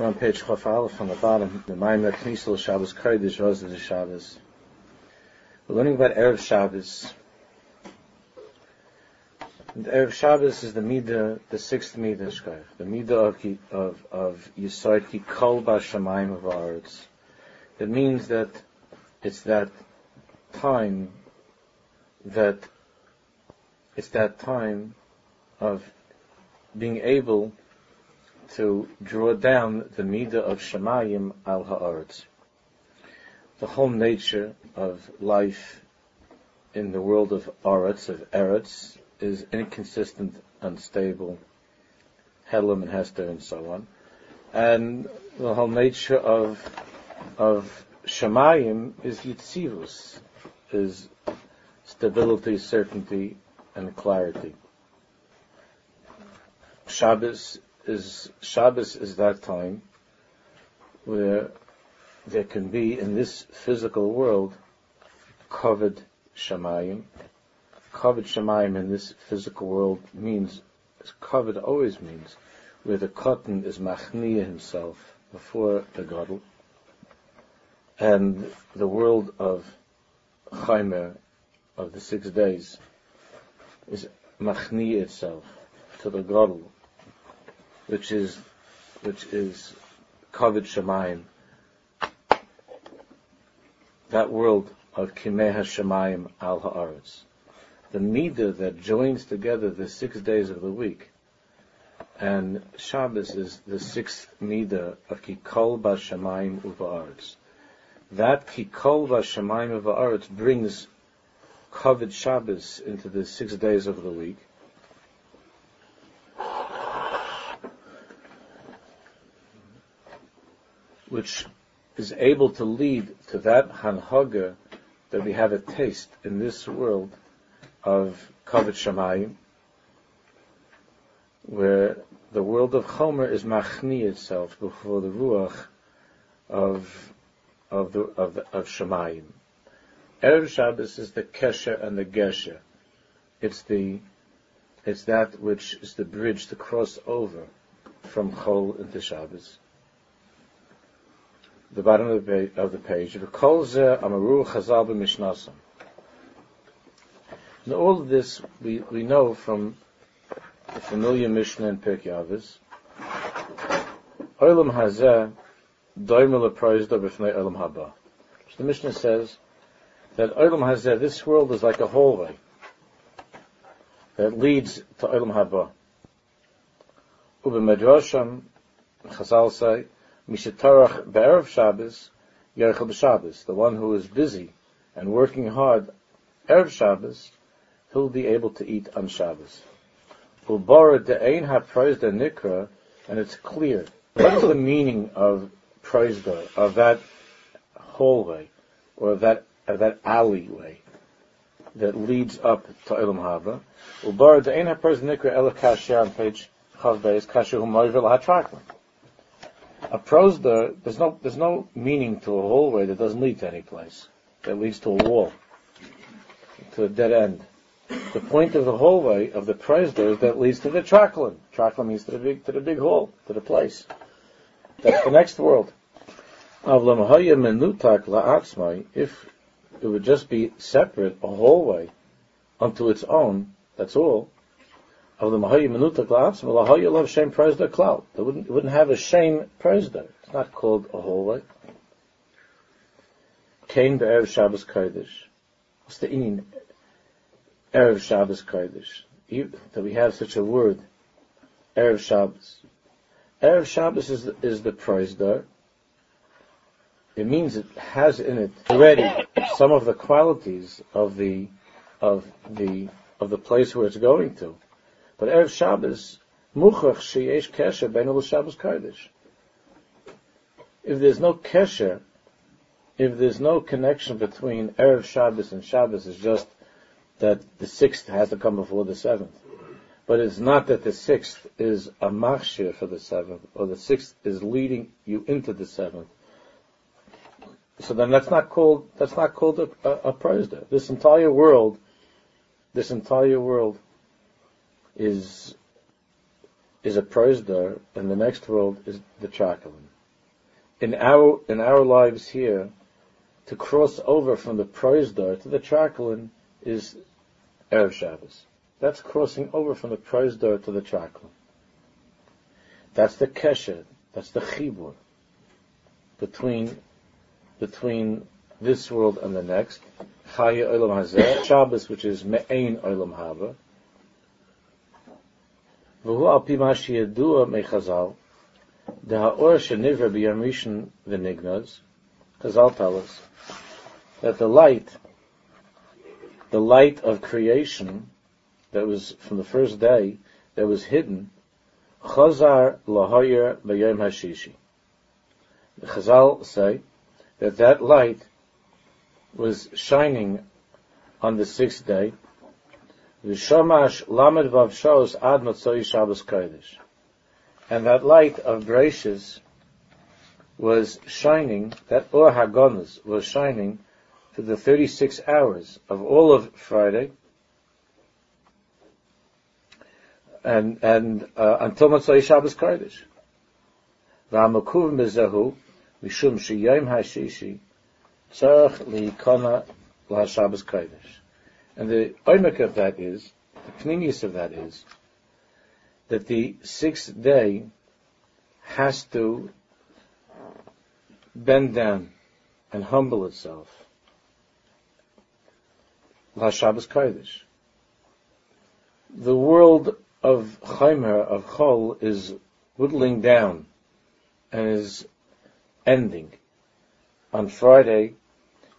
We're on page Chaf Aleph on the bottom. The Maimon Knisel Shabbos Kodesh Rosh the Shabbos. We're learning about Erev Shabbos. And Erev Shabbos is the Midah, the sixth Midah The Midah of, of, of Ki Kol Ba Shamayim of Aretz. It means that it's that time that it's that time of being able to draw down the midah of Shemayim al Haaretz. The whole nature of life in the world of Aretz, of Eretz, is inconsistent, unstable, Helam and Hester and so on. And the whole nature of of Shemayim is Yitzivus, is stability, certainty, and clarity. Shabbos is Shabbos is that time where there can be in this physical world kavod Shemayim. Kavod Shemayim in this physical world means kavod always means where the katan is machniya himself before the gadol, and the world of Chaimer of the six days is machniya itself to the gadol which is which is kavod Shemayim. That world of Kimeha Shemayim al Haaretz. The midah that joins together the six days of the week. And Shabbos is the sixth midah of Kikol Ba Shemayim Uva'aretz. That Kikol Ba Shemayim Uva'aretz brings kavod Shabbos into the six days of the week which is able to lead to that hanhaga that we have a taste in this world of kavod shamayim, where the world of Chomer is machni itself before the ruach of of the of, of Shemayim. Erev Shabbos is the kesher and the gesher. It's the it's that which is the bridge to cross over from Chol into Shabbos the bottom of the page, of the page. Now all of this we, we know from the familiar Mishnah in Pirkei Avos. Olam Hazeh Doimel Aproizda b'Fnei Olam Haba. The Mishnah says that Olam Hazeh, this world is like a hallway that leads to Olam Haba. Ubemedrasham, Chazal say, Mishatarach Be'erev Shabbos, Yerchel B'Shabbos. The one who is busy and working hard Erev Shabbos, he'll be able to eat on Shabbos. Ulbara De'ein HaProizda Nikra, and it's clear. What is the meaning of Proizda, of that hallway, or of that, of that alleyway that leads up to Olam Haba? Ulbara De'ein HaProizda Nikra Ela Kasher on page Chav Beis, Kasher Humoyvel HaTrakman a prosder, there's no, there's no meaning to a hallway that doesn't lead to any place, that leads to a wall, to a dead end. The point of the hallway of the prosder is that leads to the traklin. Traklin means to the big, to the big hall, to the place. That's the next world. If it would just be separate, a hallway unto its own, that's all, of the Mahayi Menuta Glass, love Shem Presda Cloud. It wouldn't, it wouldn't have a Shem Presda. It's not called a hallway. Kain Be'erev Shabbos Kodesh. What's the Indian Erev Shabbos Kodesh? That we have such a word, Erev Shabbos. Erev Shabbos is the, is the Presda. It means it has in it already some of the qualities of the, of the, of the place where it's going to. But Erev Shabbos, Muchach sheyesh kesher bein Shabbos Kodesh. If there's no kesher, if there's no connection between Erev Shabbos and Shabbos, it's just that the sixth has to come before the seventh. But it's not that the sixth is a machshir for the seventh, or the sixth is leading you into the seventh. So then that's not called, that's not called a, a, a This entire world, this entire world is is a prosdor, and the next world is the Trakalin. In our in our lives here, to cross over from the prosdor to the Trakalin is Erev Shabbos. That's crossing over from the prosdor to the Trakalin. That's the kesher. That's the chibur between between this world and the next. Chaya Olam Hazeh, Shabbos, which is Me'ain Olam Haba. Al pi ma sheyadua mechazal, the ha'or shenivra b'yam rishon v'nignaz, Chazal tell us, that the light, the light of creation, that was from the first day, that was hidden, Chazar lahoyer b'yom hashishi. The Chazal say that that light was shining on the sixth day. V'shamash lamed vav shos ad matzoi Shabbos kodesh. And that light of gracious was shining, that Or Hagonas was shining for the 36 hours of all of Friday, and, and, uh, until Matzoi Shabbos Kodesh. V'amakuv mezahu, mishum sheyom hashishi, tzarech liikona l'Shabbos Kodesh. And the oimek of that is, the pnimius of that is, that the sixth day has to bend down and humble itself. L'Shabbos Kodesh. The world of Chaimer, of Chol, is whittling down and is ending on Friday,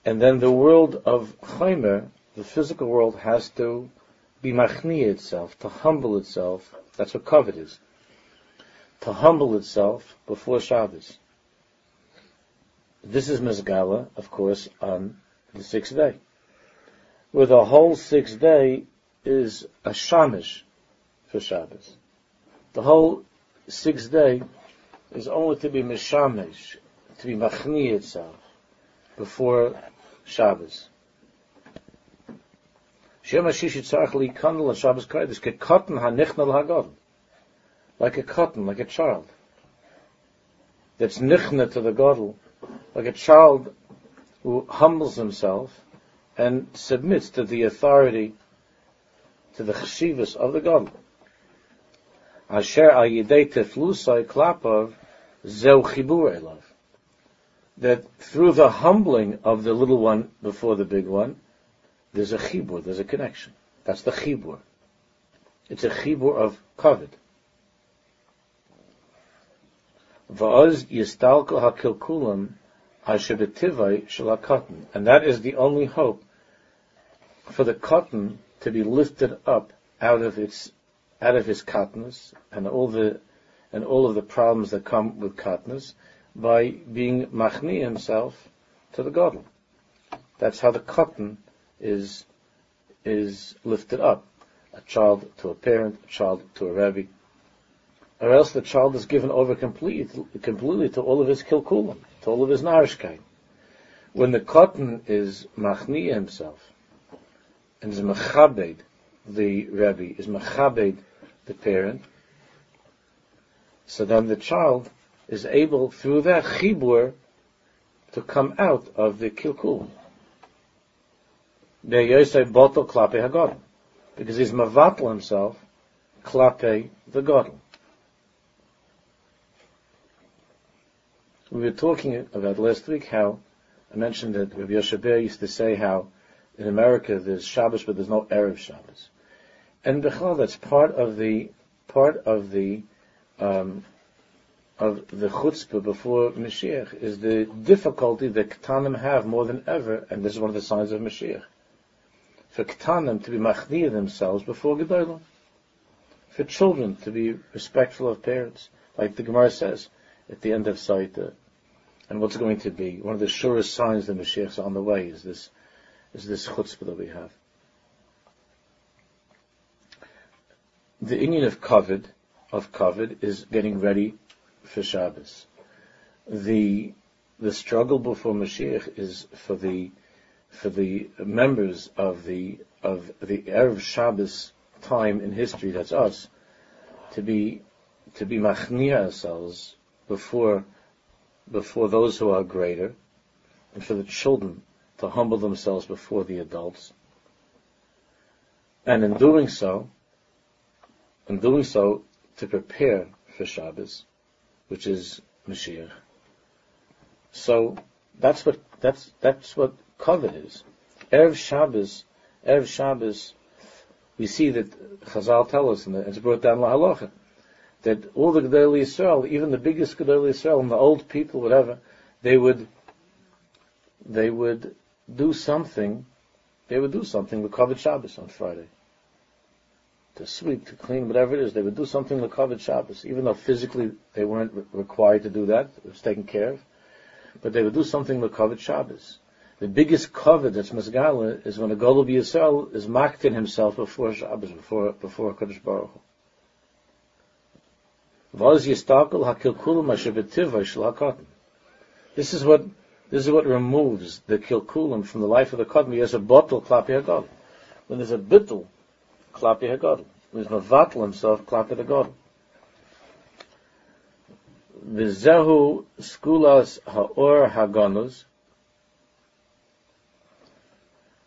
and then the world of Chaimer, the physical world, has to be machni itself, to humble itself. That's what kavod is. To humble itself before Shabbos. This is Mizgala, of course, on the sixth day. Where the whole sixth day is a shamish for Shabbos. The whole sixth day is only to be mishamish, to be machni itself before Shabbos. Shem Hashish Yitzarech Li Kandel Shabbos Kodesh Ke Hagod like a cotton, like a child that's nichna to the Godel, like a child who humbles himself and submits to the authority, to the cheshivas of the Godel. Asher al yidei teflusai klapav zeu chibur elav. That through the humbling of the little one before the big one, there's a chibur, there's a connection. That's the chibur. It's a chibur of kavod. Va'oz yistalko hakilkulam ashebetivai shalakatan. And that is the only hope for the katan to be lifted up out of its out of his katnus and all the and all of the problems that come with katnus by being machni himself to the godel. That's how the katan is is lifted up. A child to a parent, a child to a rabbi. Or else the child is given over completely, completely to all of his kilkulim, to all of his narishkeit. When the katan is machni himself, and is machabed, the rabbi is machabed the parent, so then the child is able, through that chibur, to come out of the kilkul. Because he's mavatl himself, klape the godel. We were talking about last week how I mentioned that Rabbi Yoshe used to say how in America there's Shabbos but there's no Erev Shabbos. And Bechal, that's part of the part of the um, of the chutzpah before Mashiach is the difficulty that Ketanim have more than ever, and this is one of the signs of Mashiach. For Ketanim to be machniya themselves before Gedolim. For children to be respectful of parents, like the Gemara says at the end of Saita. And what's going to be one of the surest signs that Mashiach is on the way is this is this chutzpah that we have. the Indian of kavod, of kavod, is getting ready for Shabbos. The the struggle before Mashiach is for the the members of the of the erev Shabbos time in history. That's us to be to be machnia ourselves before, before those who are greater, and for the children to humble themselves before the adults. And in doing so, in doing so, to prepare for Shabbos, which is Mashiach. So that's what that's that's what kavod is. Erev Shabbos, Erev Shabbos, we see that Chazal tell us, and it's brought down La Lahalacha, that all the Gedolei Yisrael, even the biggest Gedolei Yisrael, and the old people, whatever, they would they would do something. They would do something with kavod Shabbos on Friday to sweep, to clean, whatever it is. They would do something like kavod Shabbos, even though physically they weren't re- required to do that. It was taken care of. But they would do something like kavod Shabbos. The biggest kavod that's Masgala is when a Golub Yisrael is maktin himself before Shabbos, before, before Kodesh Baruch This is what this is what removes the kilkulim from the life of the kodmi as a bottle klapi hagod. When there's a bittul klapi hagod, when there's mavatal himself klapi hagod. Vizehu skulas haor hagonus,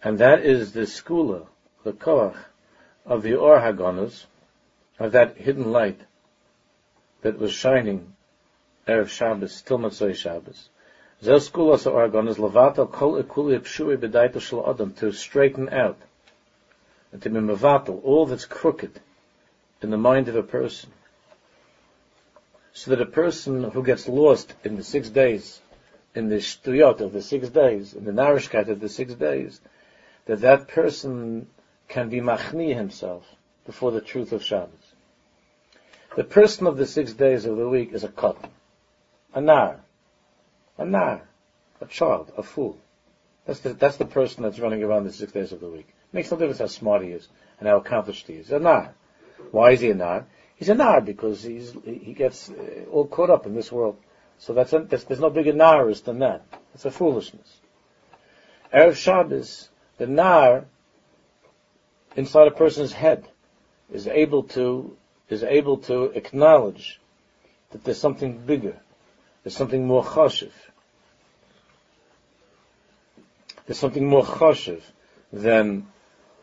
and that is the skula, the koach of the or hagonus, of that hidden light that was shining erev Shabbos, till Motzei Shabbos. To straighten out and to be mevatel all that's crooked in the mind of a person. So that a person who gets lost in the six days, in the shtuyot of the six days, in the narishkeit of the six days, that that person can be machni himself before the truth of Shabbos. The person of the six days of the week is a cut, a nar, a nar, a child, a fool. That's the, that's the person that's running around the six days of the week. It makes no difference how smart he is and how accomplished he is. A nar. Why is he a nar? He's a nar because he's, he gets uh, all caught up in this world. So that's, a, there's no bigger narist than that. It's a foolishness. Erev Shabbos, the nar inside a person's head is able to is able to acknowledge that there's something bigger, there's something more chashiv. There's something more chashiv than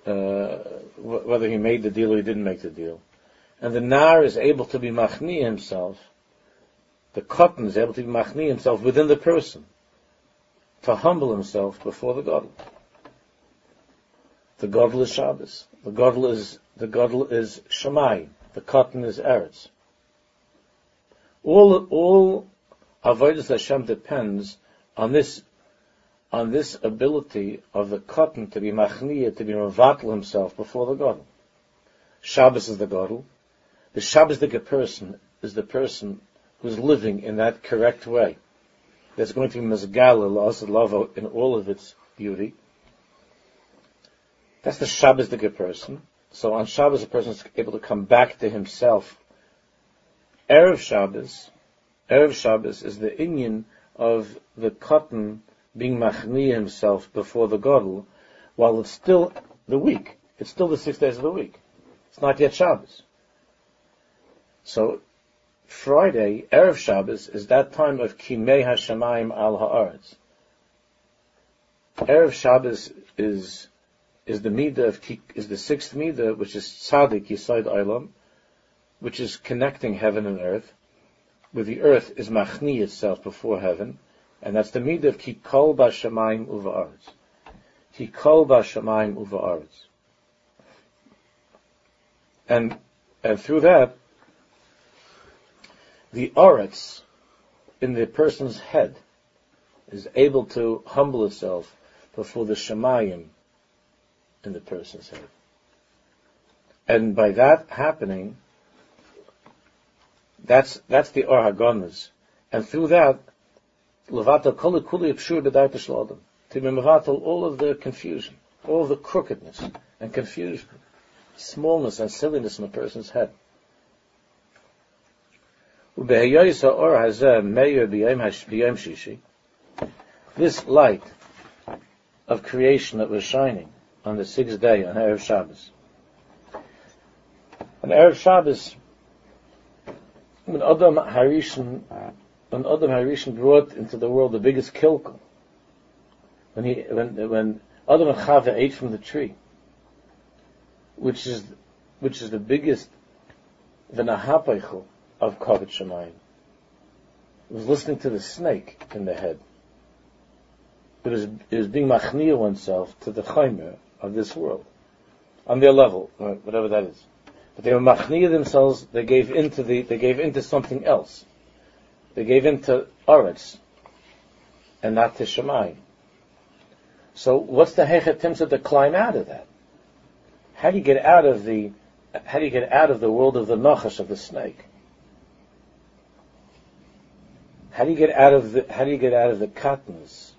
uh, whether he made the deal or he didn't make the deal. And the nar is able to be machni himself. The katan is able to be machni himself within the person to humble himself before the God. The Godel is Shabbos. The Godel is the Godel is Shemai. The katan is Eretz. All all Avodas Hashem depends on this on this ability of the katan to be machniya, to be mevatel himself before the God. Shabbos is the God. The Shabbosdik person is the person who's living in that correct way. That's going to be mezgal lava in all of its beauty. That's the Shabbos the good person. So on Shabbos, a person is able to come back to himself. Erev Shabbos, Erev Shabbos is the inyan of the katan being machni himself before the Godel, while it's still the week. It's still the six days of the week. It's not yet Shabbos. So, Friday, Erev Shabbos, is that time of Kimei Hashemayim al Haaretz. Erev Shabbos is is the midah of is the sixth midah, which is tzaddik yisod olam, which is connecting heaven and earth, with the earth is machni itself before heaven, and that's the midah of kikol b'shamayim uva'aretz. Kikol b'shamayim uva'aretz. And, and through that, the aretz in the person's head is able to humble itself before the shamayim in the person's head. And by that happening, that's that's the Or And through that, Levata koli kuli pshur. To be mevatel all of the confusion, all the crookedness and confusion, smallness and silliness in a person's head. This light of creation that was shining on the sixth day on Erev Shabbos. On Erev Shabbos, when Adam Harishon, when Adam Harishon brought into the world the biggest kilkel, when he, when, when Adam and Chava ate from the tree, which is, which is the biggest v'nahapeichel of Kavod Shemayim, was listening to the snake in the head. It was, it was being machnia oneself to the chaimer of this world, on their level, uh, whatever that is. But they were machnia themselves. They gave into the. They gave into something else. They gave into Oretz, and not to Shemayim. So, what's the hechetimsa to climb out of that? How do you get out of the? How do you get out of the world of the nachash of the snake? How do you get out of the? How do you get out of the katnas,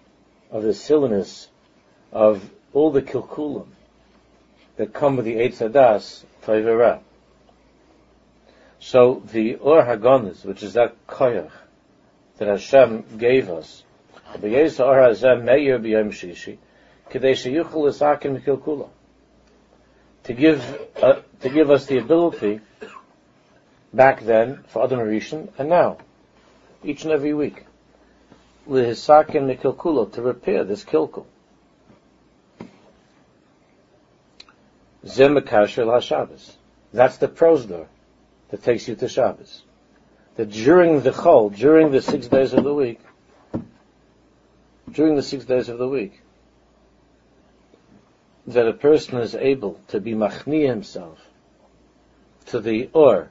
of the silliness, of all the kilkulim that come with the Eitz Hadas Toivera. So the Or Hagonis, which is that koyach that Hashem gave us, to give uh, to give us the ability back then for Adam Rishon and now, each and every week, lihisakim mikilkula to repair this kilkul. Zim Shabbos. That's the prosdor that takes you to Shabbos. That during the chol, during the six days of the week, during the six days of the week, that a person is able to be machni himself to the or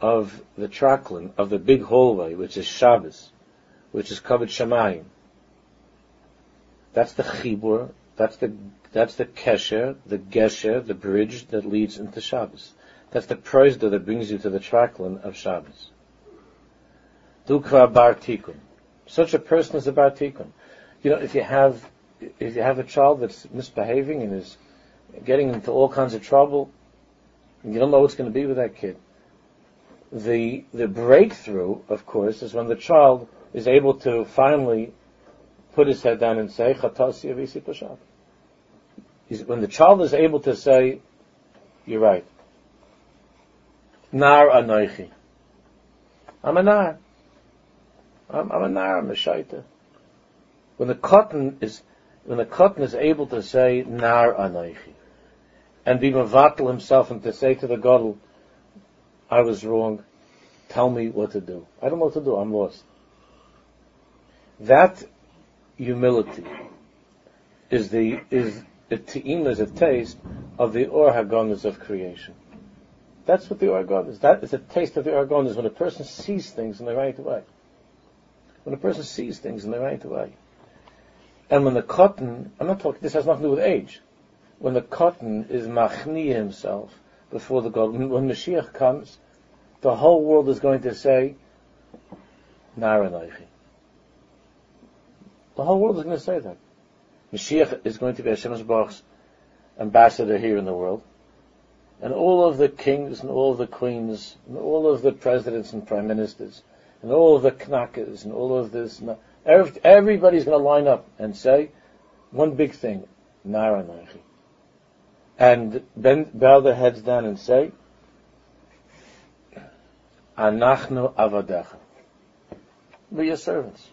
of the traklin, of the big hallway, which is Shabbos, which is kavod Shemayim. That's the chibur, that's the that's the kesher, the gesher, the bridge that leads into Shabbos. That's the prosda that brings you to the traklin of Shabbos. Dukva bar tikkun. Such a person is a bar tikkun. You know, if you have if you have a child that's misbehaving and is getting into all kinds of trouble, you don't know what's going to be with that kid. The the breakthrough, of course, is when the child is able to finally put his head down and say, Chatasi avisi pashat when the child is able to say, you're right. Nar anoichi. I'm a nar. I'm, I'm a nar, I'm a shaita. When the katan is, when the katan is able to say, nar anoichi, and be mavatal himself and to say to the godel, I was wrong, tell me what to do. I don't know what to do, I'm lost. That humility is the, is the te'im is a taste of the or of creation. That's what the or is. That is a taste of the or is when a person sees things in the right way. When a person sees things in the right way. And when the katan, I'm not talking, this has nothing to do with age. When the katan is machni himself before the God, when, Mashiach comes, the whole world is going to say, Naranaichi. The whole world is going to say that. Mashiach is going to be Hashem's Baruch's ambassador here in the world. And all of the kings and all of the queens and all of the presidents and prime ministers and all of the knackers and all of this, everybody's going to line up and say one big thing, Nara. And bend, bow their heads down and say, Anachnu avadecha. We're your servants.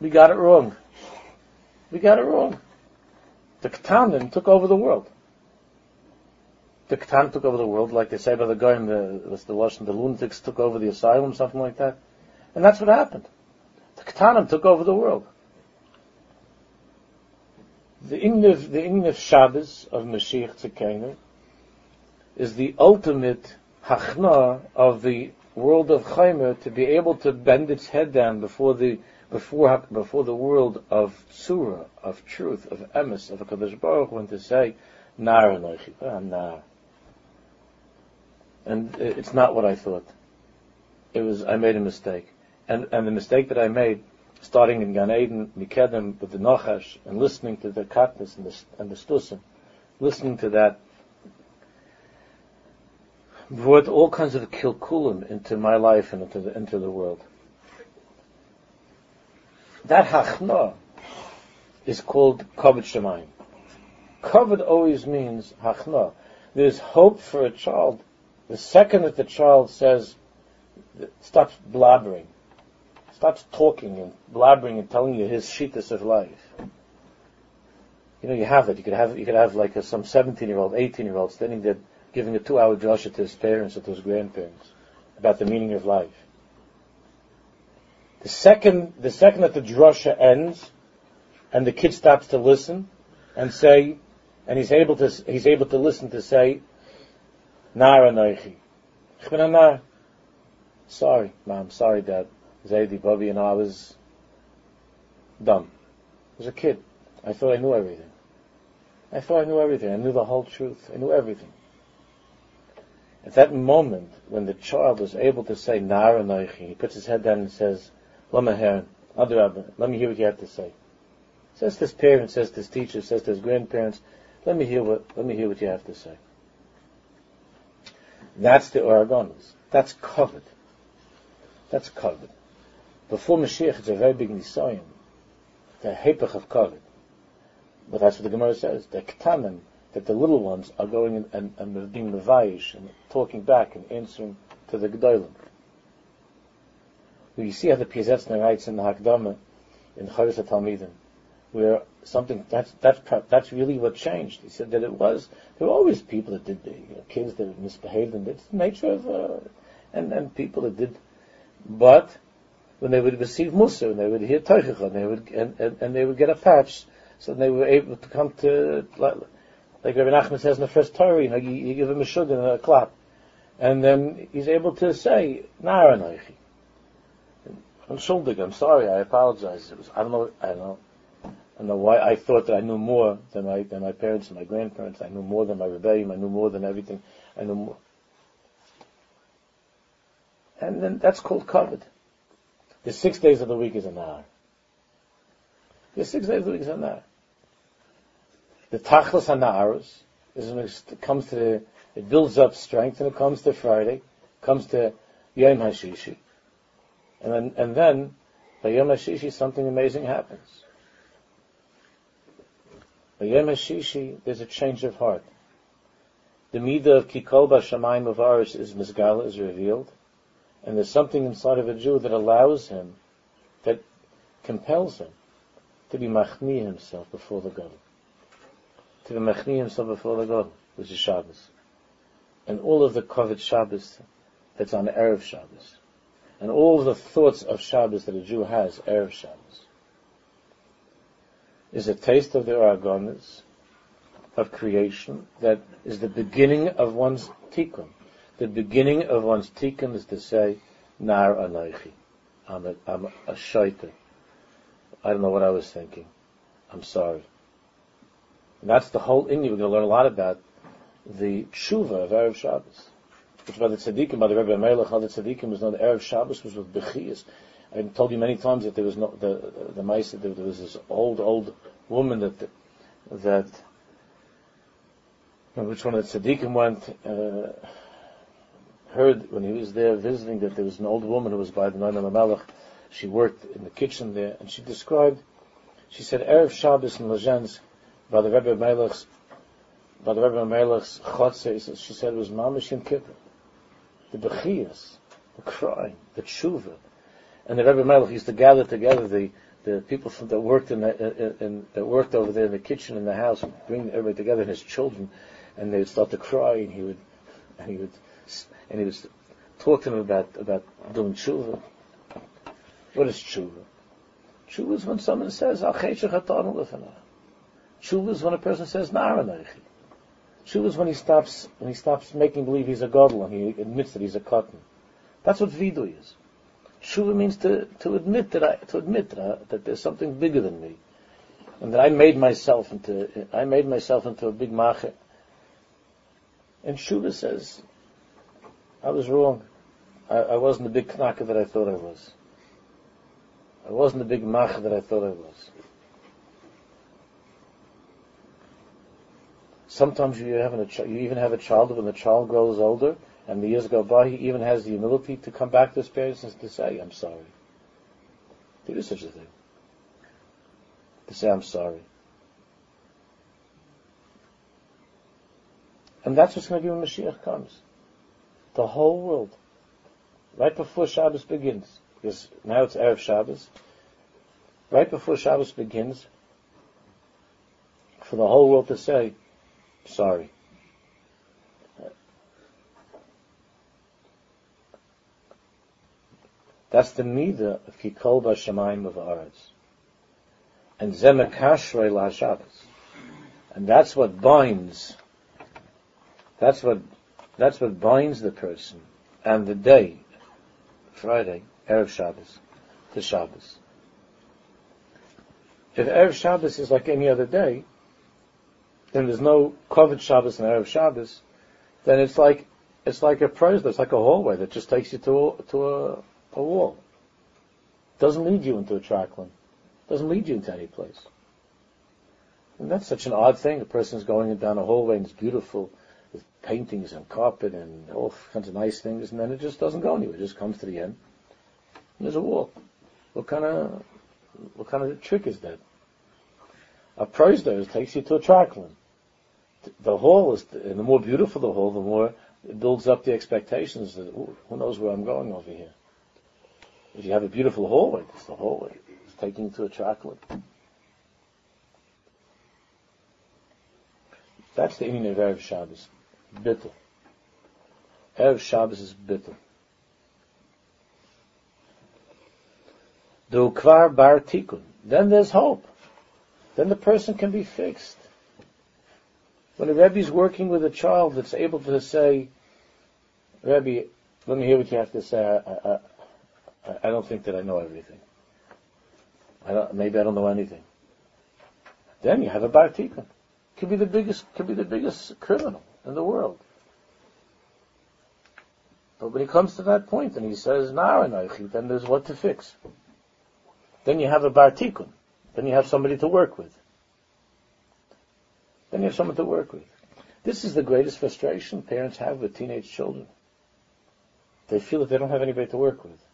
We got it wrong. We got it wrong. The Ketanim took over the world. The Ketanim took over the world, like they say by the guy in the, the Washington, the lunatics took over the asylum, something like that. And that's what happened. The Ketanim took over the world. The Ingniv, the Shabbos of Mashiach Tzekenu is the ultimate hachna of the world of Chaimer to be able to bend its head down before the before before the world of tzura, of truth, of emes, of a Kadosh Baruch Hu, to say, Nar Anoichi, ah, Nar. And it's not what I thought. It was, I made a mistake. And, and the mistake that I made, starting in Gan Eden, Mikedem, with the Nachash, and listening to the Katnis and the, and the Stusim, listening to that, brought all kinds of kilkulim into my life and into the, into the world. That hachna is called kavod shemayim. Kavod always means hachna. There's hope for a child The second that the child says, stops blabbering, stops talking and blabbering and telling you his sheetus of life. You know, you have it. You could have, you could have like a, some 17 year old, 18 year old standing there giving a two hour drasha to his parents or to his grandparents about the meaning of life. The second, the second that the drasha ends and the kid stops to listen and say, and he's able to, he's able to listen to say, Nara Noichi. Sorry, mom, sorry, dad. Zaidi, Bobby, and I was dumb. I was a kid. I thought I knew everything. I thought I knew everything. I knew the whole truth. I knew everything. At that moment, when the child is able to say Nara Noichi, he puts his head down and says, Let me hear what you have to say. Says to his parents, says to his teachers, says to his grandparents, let me hear what, let me hear what you have to say. That's the Or Hagonis. That's kavod. That's kavod. Before Mashiach, it's a very big Nisayan. The Hepech of kavod. But that's what the Gemara says. The Ketanim, that the little ones are going and, and, and being Mevayish and talking back and answering to the Gedolim. You see how the Piaseczner writes in the Hakdama in Choris Talmidim, where something that's that's that's really what changed. He said that it was there were always people that did you know, kids that misbehaved, and it's the nature of uh, and and people that did, but when they would receive Musa, and they would hear Teichach, and they would and, and, and, they would get a patch, so they were able to come to like, like Rabbi Nachman says in the first Torah, you know, you, you give him a shug and a clap, and then he's able to say Nara I'm sorry. I apologize. It was I don't know. I don't know. I know why I thought that I knew more than my than my parents and my grandparents. I knew more than my rebellion. I knew more than everything. I knew more. And then that's called kavod. The six days of the week is an hour. The six days of the week is an hour. The tachlis hanaarus is when it comes to it builds up strength, and it comes to Friday, comes to Yom Hashishi, and then and then by Yom Hashishi something amazing happens. By Yom Hashishi, there's a change of heart. The midah of Kikol Bashamayim of Arish is Mizgala, is revealed, and there's something inside of a Jew that allows him, that compels him, to be machni himself before the God. To be machni himself before the God, which is Shabbos. And all of the kavod Shabbos that's on Erev Shabbos. And all the thoughts of Shabbos that a Jew has, Erev Shabbos is a taste of the Or Hagonis of creation that is the beginning of one's tikkun. The beginning of one's tikkun is to say, Nar Anoichi. I'm a, I'm a shaita. I don't know what I was thinking. I'm sorry. And that's the whole India. We're going to learn a lot about the tshuva of Erev Shabbos. Which by the tzaddikim, by the Rebbe Melech, how the tzaddikim was known Erev Shabbos was with Bechias. I told you many times that there was not the the mice there was this old old woman that that which one of the tzaddikim went uh, heard when he was there visiting that there was an old woman who was by the Noam Melech. She worked in the kitchen there, and she described. She said erev Shabbos in Lezhensk by the Rebbe Melech's by the Rebbe Melech's chotze. She said it was mamish and kippur, the bechias, the crying, the tshuva and the Rebbe Melech used to gather together the, the people from, that worked in, the, in, in, that worked over there in the kitchen in the house, bring everybody together, and his children, and they would start to cry, and he would, and he would, and he would talk to them about about doing tshuva. What is tshuva? Tshuva is when someone says Al Tshuva is when a person says Naranechi. Tshuva is when he stops when he stops making believe he's a godel and he admits that he's a katan. That's what vidu is. Tshuva means to, to admit that I, to admit that, I, that there's something bigger than me. And that I made myself into, I made myself into a big mache. And Tshuva says, I was wrong. I, I wasn't the big knaka that I thought I was. I wasn't the big mache that I thought I was. Sometimes you, a, you even have a child when the child grows older, and the years go by, he even has the humility to come back to his parents and to say, I'm sorry. There is such a thing. To say, I'm sorry. And that's what's going to be when Mashiach comes. The whole world. Right before Shabbos begins. Because now it's Erev Shabbos. Right before Shabbos begins, for the whole world to say, sorry. That's the midah of Kikol B'Shamayim of Aretz. And Zemekashrei La Shabbos. And that's what binds, that's what, that's what binds the person and the day, Friday, Erev Shabbos, to Shabbos. If Erev Shabbos is like any other day, then there's no kavod Shabbos and Erev Shabbos, then it's like, it's like a prison, it's like a hallway that just takes you to a, to a, a wall. Doesn't lead you into a traklin. Doesn't lead you into any place. And that's such an odd thing. A person's going down a hallway and it's beautiful with paintings and carpet and all kinds of nice things, and then it just doesn't go anywhere. It just comes to the end. And there's a wall. What kind of what kind of trick is that? A prosder takes you to a traklin. The hall is, and the more beautiful the hall, the more it builds up the expectations that who knows where I'm going over here. If you have a beautiful hallway, it's the hallway. It's taking to a chocolate. That's the meaning of Erev Shabbos. Bittel. Erev Shabbos is bittel. Do kvar bar tikun. Then there's hope. Then the person can be fixed. When a Rebbe is working with a child that's able to say, Rebbe, let me hear what you have to say. I, I, I don't think that I know everything. I don't, maybe I don't know anything. Then you have a bar could be the biggest could be the biggest criminal in the world. But when he comes to that point and he says Naranoichi, then there's what to fix. Then you have a Bartikun. Then you have somebody to work with. Then you have someone to work with. This is the greatest frustration parents have with teenage children. They feel that they don't have anybody to work with.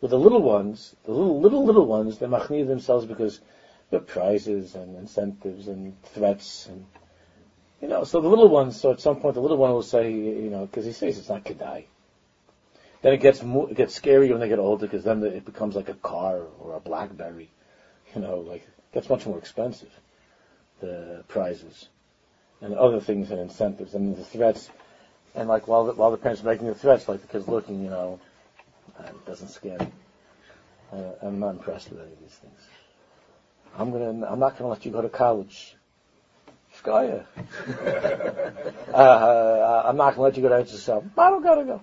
With the little ones, the little little little ones, they machni themselves because the prizes and incentives and threats and you know. So the little ones. So at some point, the little one will say, you know, because he says it's not kedai. Then it gets more, it gets scary when they get older because then it becomes like a car or a BlackBerry. You know, like it gets much more expensive. The prizes and other things and incentives and the threats. And like while the, while the parents are making the threats, like the kids looking, you know, uh, it doesn't scare me. Uh, I'm not impressed with any of these things. I'm gonna, I'm not gonna let you go to college. Shkaya. uh, I'm not gonna let you go to HSL. I don't gotta go.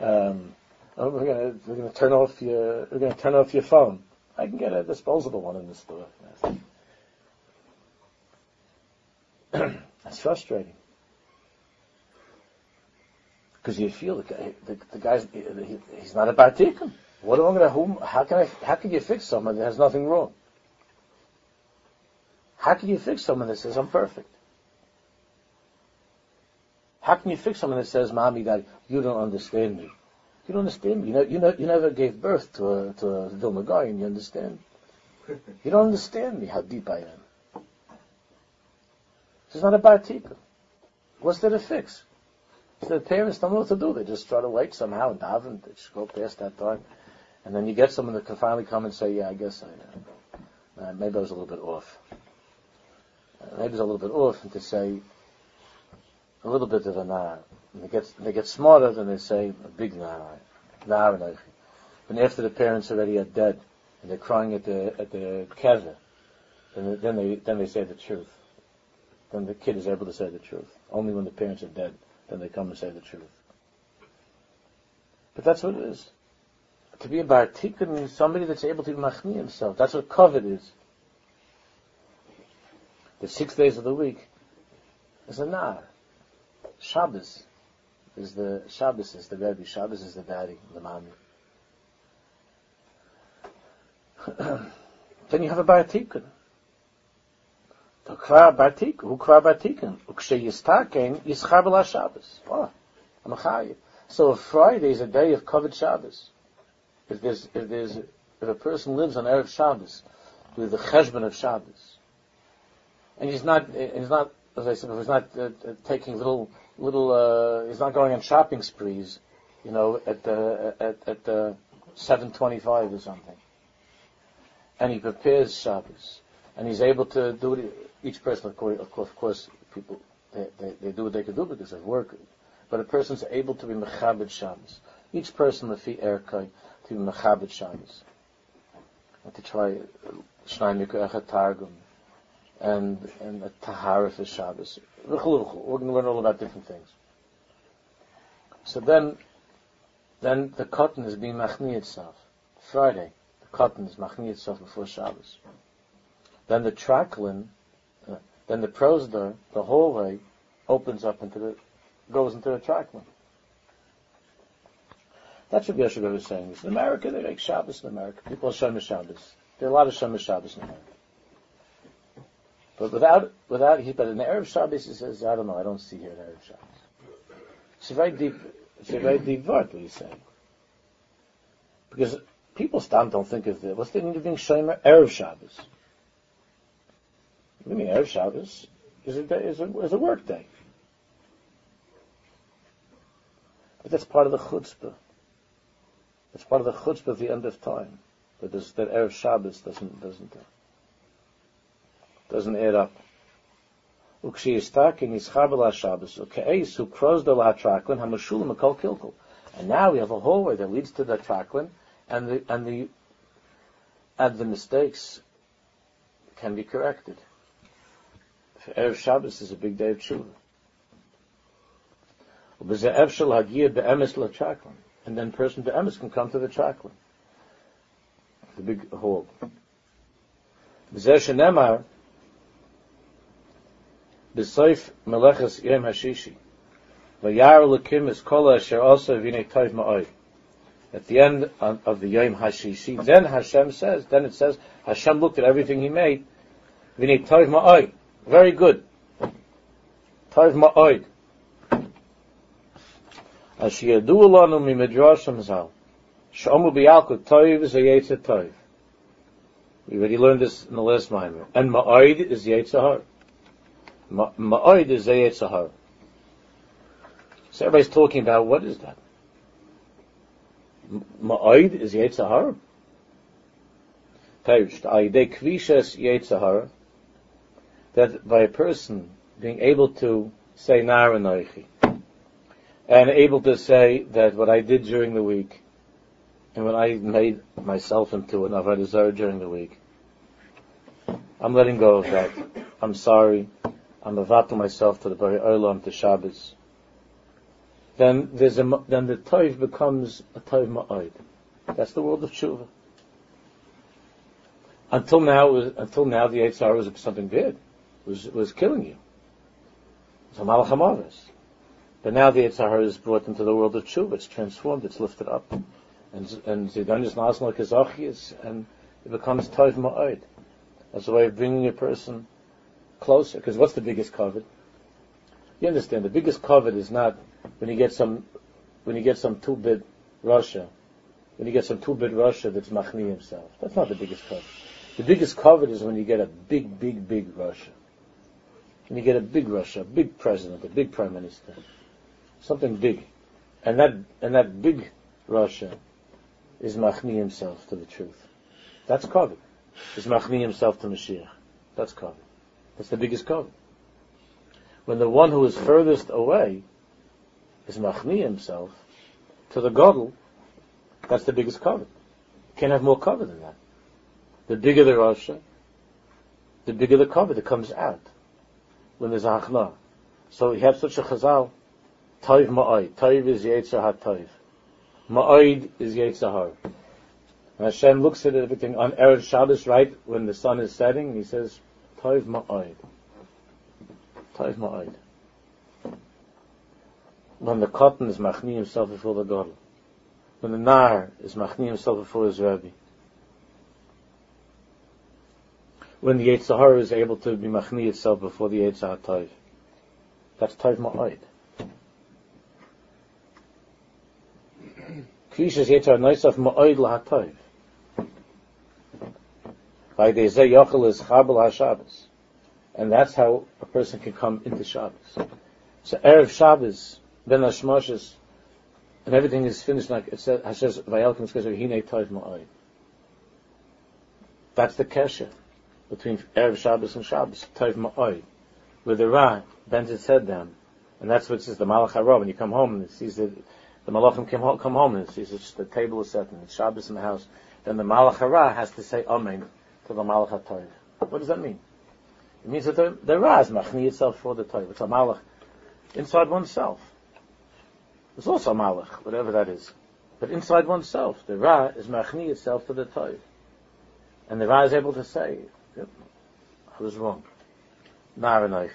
Um, we're gonna, we're gonna turn off your, we're gonna turn off your phone. I can get a disposable one in the store. That's frustrating. Because you feel the the, the guy's, he, he's not a batikum. What am I gonna, whom, how can I, how can you fix someone that has nothing wrong? How can you fix someone that says, I'm perfect? How can you fix someone that says, Mommy, Daddy, you don't understand me? You don't understand me. You, know, you, know, you never gave birth to a, to a Vilna you understand? You don't understand me, how deep I am. Is not about tikkun. What's there to fix? So the parents don't know what to do. They just try to wait somehow and daven. They just go past that time. And then you get someone that can finally come and say, yeah, I guess I, uh, maybe I was a little bit off maybe it's a little bit off, and to say a little bit of a nar. And they get they get smarter than they say a big nar and And after the parents already are dead, and they're crying at the at the kever, then then they then they say the truth. Then the kid is able to say the truth. Only when the parents are dead, then they come and say the truth. But that's what it is. To be a bartikun means somebody that's able to machni himself. That's what kavod is the six days of the week is a nar. Shabbos is the Shabbos is the Rebbe. Shabbos is the daddy, the mommy. then you have a. The kvar bartikun, who kvar bartikun, ukshe yistaken yischar b'la Shabbos. Oh, I'm a So Friday is a day of kavod Shabbos. If there's, if there's, if a person lives on Erev Shabbos, with the cheshbon of Shabbos, and he's not he's not as I said, he's not uh, uh, taking little, little, uh, he's not going on shopping sprees, you know, at the, at, at the 725 or something. And he prepares Shabbos. And he's able to do it, each person, of course, of course people, they, they, they, do what they can do because of work. But a person's able to be Mechabed Shabbos. Each person, Lefi Erkai, to be Mechabed Shabbos. And to try Shnai Mikra Targum and and a tahara for Shabbos. We're going to learn all about different things. So then, then the katan is being machni itself. Friday, the katan is machni itself before Shabbos. Then the traklin, then the prosder, the hallway, opens up into the, goes into the traklin. That's what Yeshua was saying. In America, they make Shabbos in America. People are Shemesh Shabbos. There are a lot of Shemesh Shabbos in America. But without, without, he, but in the Arab Shabbos, he says, I don't know, I don't see here in Erev Shabbos. It's a very deep, it's a very deep word, what he's saying. Because people stand don't think of the, what's the meaning of being Shomer? Arab Shabbos. What do you mean, Erev Shabbos is a, day, is, a, is a work day. But that's part of the chutzpah. It's part of the chutzpah of the end of time. That, that Erev Shabbos doesn't, doesn't, uh, doesn't add up. And now we have a hallway that leads to the Traklin, and the, and the, and the mistakes can be corrected. Erev Shabbos is a big day of tshuva. And then person be'emes can come to the traklin, the big hall. B'soif meleches yom hashishi. Lekim is asher ma'oy. At the end of the Yom Hashishi, then Hashem says, then it says, Hashem looked at everything He made, v'nei tov ma'oy. Very good. Tov ma'oy. Asher yadu alanu mi midrashim zal. Shomu b'yalku tov zayetze tov. We already learned this in the last mimer. And ma'oid is Yetzirah. Ma'oid is Zayet Sahar. So everybody's talking about what is that? Ma'oid is Yetzahar. Perished. Aide Kvishes Yetzahar. That by a person being able to say Naranoichi. And able to say that what I did during the week, and when I made myself into an Avodah during the week, I'm letting go of that. I'm sorry. I'm avato myself to the very Olam, to Shabbos, then there's a, then the Toiv becomes a Toiv Ma'oid. That's the world of Tshuva. Until now, until now, the Eitzar was something bad. Was, was killing you. It's a But now the Eitzar is brought into the world of Tshuva. It's transformed, it's lifted up. And, and Zidon is Nasnal Kazachis, and it becomes Toiv Ma'oid. That's a way of bringing a person closer. Because what's the biggest kavod? You understand, the biggest kavod is not when you get some, when you get some two-bit Russia, when you get some two-bit Russia that's Machni himself. That's not the biggest kavod. The biggest kavod is when you get a big, big, big Russia. When you get a big Russia, a big president, a big prime minister, something big, and that and that big Russia is Machni himself to the truth. That's kavod. Is Machni himself to Mashiach. That's kavod. That's the biggest kavod. When the one who is furthest away is machni himself to the godel, that's the biggest kavod. Can't have more kavod than that. The bigger the Russia, the bigger the kavod that comes out when there's a hachna. So we have such a chazal, toiv ma'oid. Toiv is yetzer ha-toiv. Ma'oid is yetzer har. And Hashem looks at everything on Erev Shabbos, right, when the sun is setting, he says, Toiv ma'oid. Toiv ma'oid. When the katan is machni himself before the God. When the nar is machni himself before his rabbi. When the Yetzirah is able to be machni itself before the Yetzirah Toiv. That's Toiv ma'oid. Kvishas Yetzirah Noisaf ma'oid lahatoiv. By the Zeh Yochel is Chabal HaShabbos. And that's how a person can come into Shabbos. So Erev Shabbos, Ben Hashmoshes, and everything is finished like it says, Hashem Vayelkim says, Hine Toiv Ma'oi. That's the kesher between Erev Shabbos and Shabbos, Toiv Ma'oi. With the Ra, bends his head down. And that's what says, the Malach HaRah, when you come home and it sees the, the Malachim come home, come home and it sees it's, the table is set and it's Shabbos in the house, then the Malach HaRah has to say Amen to the Malach HaToiv. What does that mean? It means that the, the Ra is machni itself for the Toiv. It's a Malach inside oneself. There's also a Malach, whatever that is. But inside oneself, the Ra is machni itself to the Toiv. And the Ra is able to say, I was wrong. Naranaichi.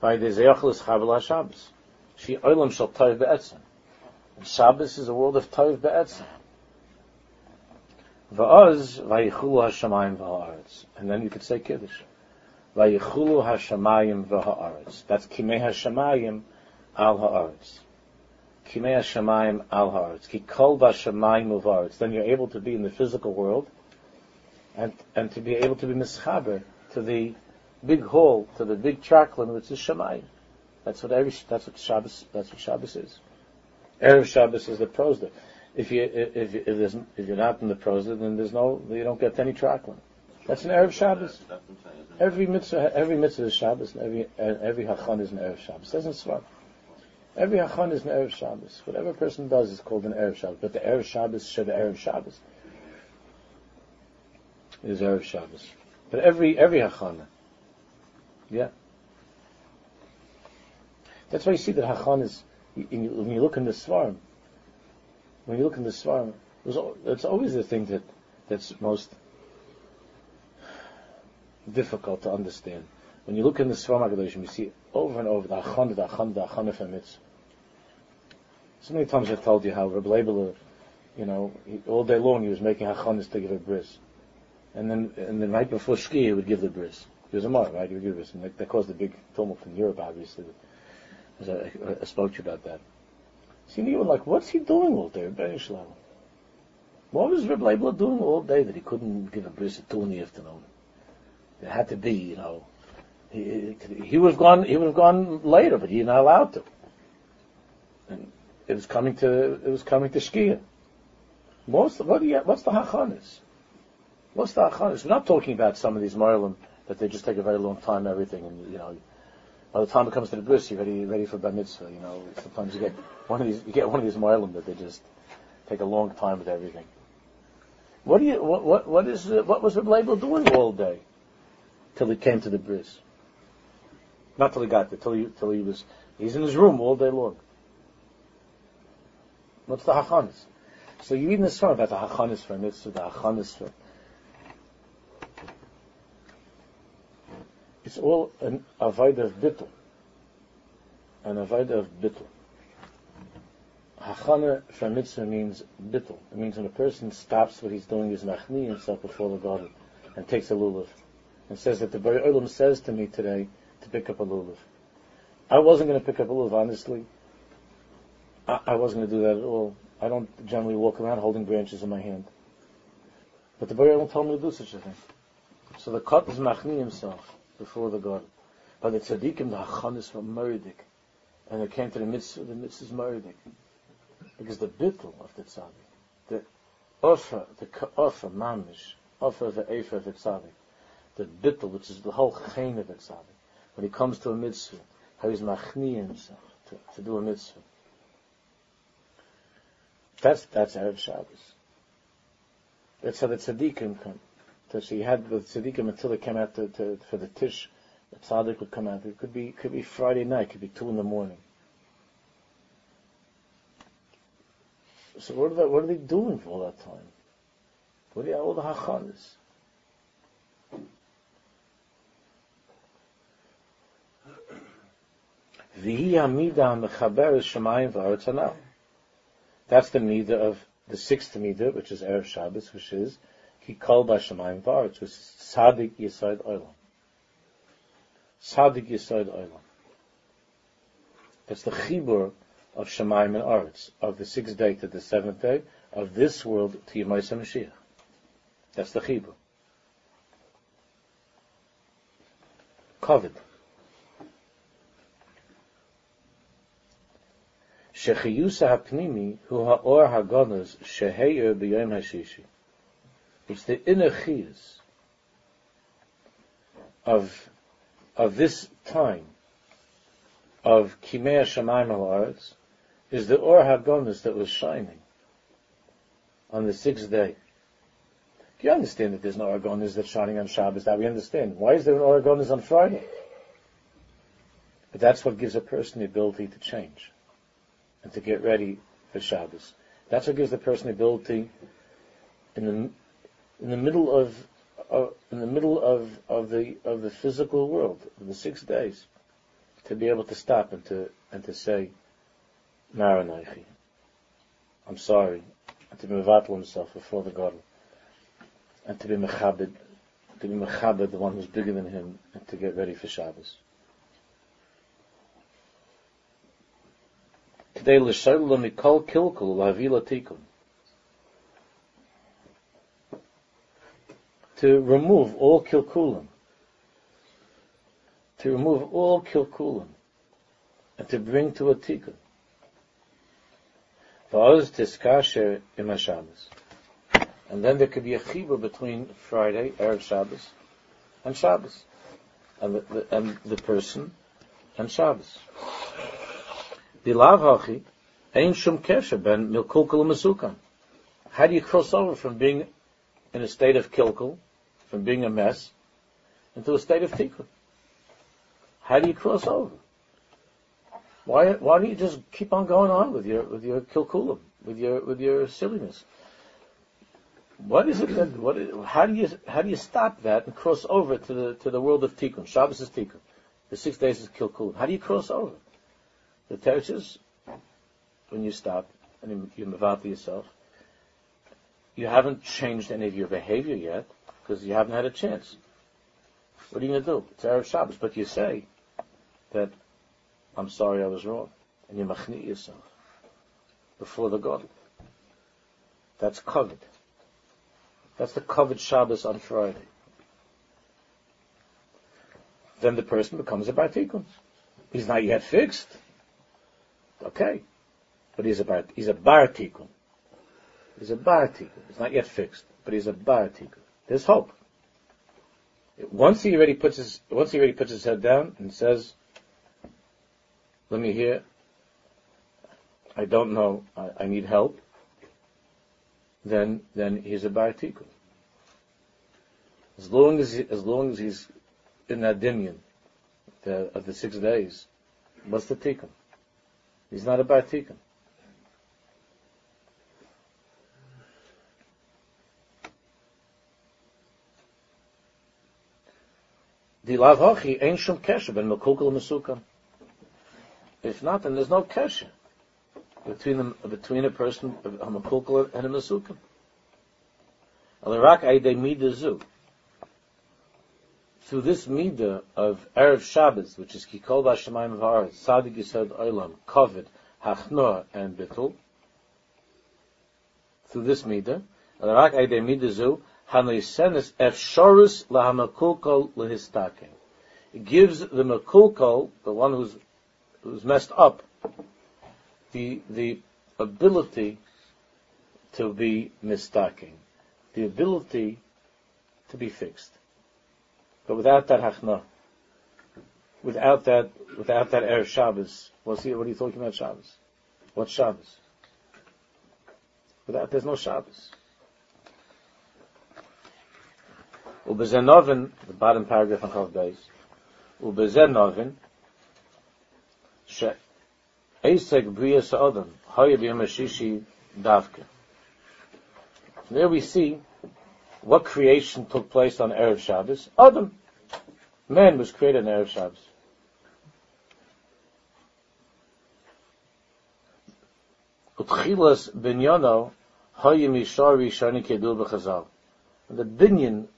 By the Zeyachlis Chabal Shabbos. She Olam Shal Toiv Be'etzim. Shabbos is a world of Toiv Be'etzim. Va'oz vayichulu hashamayim v'ha'aretz. And then you could say Kiddush. Vayichulu hashamayim v'ha'aretz. That's kimei hashamayim al ha'aretz. Kimei al ha'aretz. Ki kol. Then you're able to be in the physical world and, and to be able to be mischaber to the big hall, to the big traklin, which is Shemayim. That's what every, that's what Shabbos, that's what Shabbos is. Erev Shabbos is the prosder if you if if, there's, if you're not in the proselyte, then there's no you don't get any traklin. That's an erev Shabbos. Every mitzvah, every mitzvah is Shabbos, and every every hachon is an erev Shabbos. Doesn't swap. Every hachon is an erev Shabbos. Whatever a person does is called an erev Shabbos. But the erev Shabbos should erev Shabbos is erev Shabbos. But every every hachana, yeah. That's why you see that hachon is when you look in the svarim when you look in the Svarim, it's always the thing that, that's most difficult to understand. When you look in the Svarim you see over and over the Achon, the Achon, the Achon of mitzvah. So many times I've told you how Reb Leibler, you know, he, all day long he was making Hachonis to give a bris. And then, and then right before Shki he would give the bris. He was a Mar, right? He would give the bris. And that, that caused a big tumult in Europe, obviously. As I, I spoke to you about that. See, you were like, what's he doing all day, Rebbe What was Reb Leibler doing all day that he couldn't give a bris at two in the afternoon? It had to be, you know, he, he would have gone, he would have gone later, but he's not allowed to. And it was coming to, it was coming to Shkia. The, what you, what's the hachanis? What's the hachanis? We're not talking about some of these Maryland that they just take a very long time, everything, and you know, by the time it comes to the bris, you're ready, ready for bar mitzvah. You know, sometimes you get one of these, you get one of these moilim that they just take a long time with everything. What do you, what, what, what is, uh, what was Reb Leibler doing all day? Till he came to the bris. Not till he got there, till he, till he was, he's in his room all day long. What's the hachanis? So you read in the song about the hachanis for mitzvah, the hachanis for, It's all an avoid of bittul. An avoid of bittul. Hachana for mitzvah means bittul. It means when a person stops what he's doing, is machni himself before the God and takes a lulav. And says that the Bari Olam says to me today to pick up a lulav. I wasn't going to pick up a lulav, honestly. I, I wasn't going to do that at all. I don't generally walk around holding branches in my hand. But the Bari Olam told me to do such a thing. So the cut is machni himself before the God. But the tzaddikim, the hachanis from Meridik. And it came to the mitzvah, the mitzvah is murdik. Because the bittul of the tzaddik, the offer, the offer, mamish, offer the efer of the tzaddik, the bittul, which is the whole chain of the tzaddik, when he comes to a mitzvah, how he's machni himself to, to do a mitzvah. That's, that's Erev Shabbos. That's how the tzaddikim come. So she had the tzaddikim until it came out to, to, for the tish. The tzaddik would come out. It could be could be Friday night. It Could be two in the morning. So what are they, what are they doing for all that time? What are all the hachanas? That's the midah of the sixth midah, which is erev Shabbos, which is by Shemayim Varetz was Sadik Yisod Olam. Sadik Yisod Olam. That's the chibur of Shemayim and Aretz, of the sixth day to the seventh day, of this world to Yemais HaMashiach. That's the chibur. Covered. Shechiyusa hapnimi hu ha'or hagonas sheheir b'yom hashishi. It's the inner chiyus of, of this time of Kimei Shamayim al is the Or Hagonis that was shining on the sixth day. Do you understand that there's no Or Hagonis that's shining on Shabbos? That we understand. Why is there an Or Hagonis on Friday? But that's what gives a person the ability to change and to get ready for Shabbos. That's what gives the person the ability in the in the middle of, of in the middle of, of the of the physical world, of the six days, to be able to stop and to and to say, Maranaichi, I'm sorry, and to be mevatel himself before the God, and to be mechabed, to be mechabed, the one who's bigger than him, and to get ready for Shabbos. L'shayla mikol kilkul la'avila tikun. To remove all kilkulim, to remove all kilkulim, and to bring to a tikkun. Va'oz tiskasher im Shabbos. And then there could be a chibur between Friday, Erev Shabbos, and Shabbos, and the, the, and the person and Shabbos. Bilav hachi, ein shum kesher ben milkulkul. How do you cross over from being in a state of kilkul, from being a mess, into a state of tikkun? How do you cross over? Why, why don't you just keep on going on with your, with your kilkulim, with your, with your silliness? What is it that, what is, how do you, how do you stop that and cross over to the, to the world of tikkun? Shabbos is tikkun. The six days is kilkulim. How do you cross over? The teretz when you stop and you, to yourself, you haven't changed any of your behavior yet, because you haven't had a chance. What are you going to do? It's Erev Shabbos, but you say, that I'm sorry I was wrong. And you machni yourself before the God. That's covered. That's the covered Shabbos on Friday. Then the person becomes a Bartikun. He's not yet fixed. Okay. But he's a bar, he's a Bartikun. He's a Bartikun. He's not yet fixed, but he's a Bartikun. There's hope. Once he already puts his, once he already puts his head down and says, let me hear. I don't know. I, I need help. Then, then he's a bar tikkun. As long as, he, as long as he's in that dimion the, of the six days, what's the tikkun? He's not a bar tikkun. The lav hochi ain't shum kesher ben mekukal mesukam. If not, then there's no kesher between them, between a person, a makulkal and a masukim. Alirak aydei midah Through this midah of Erev Shabbos, which is Kikol Bashamayim V'Aretz, Sadik Yisod Olam, Kavod, Hachnor, and Bittul, through this midah, Alirak aydei midah zu, Hanoisenis efshorus lahamakulkal lehistaking. It gives the makulkal, the one who's who's messed up, the the ability to be mistaking, the ability to be fixed. But without that hachna, without that, without that erev Shabbos, what's he, what are you talking about Shabbos? What Shabbos? Without, there's no Shabbos. Ubezenovin, the bottom paragraph on Chav Beis, Ubezenovin, Esek Brias Adam, Shishi Davke. There we see what creation took place on Erev Shabbos. Adam, man was created on Erev Shabbos. The binyan,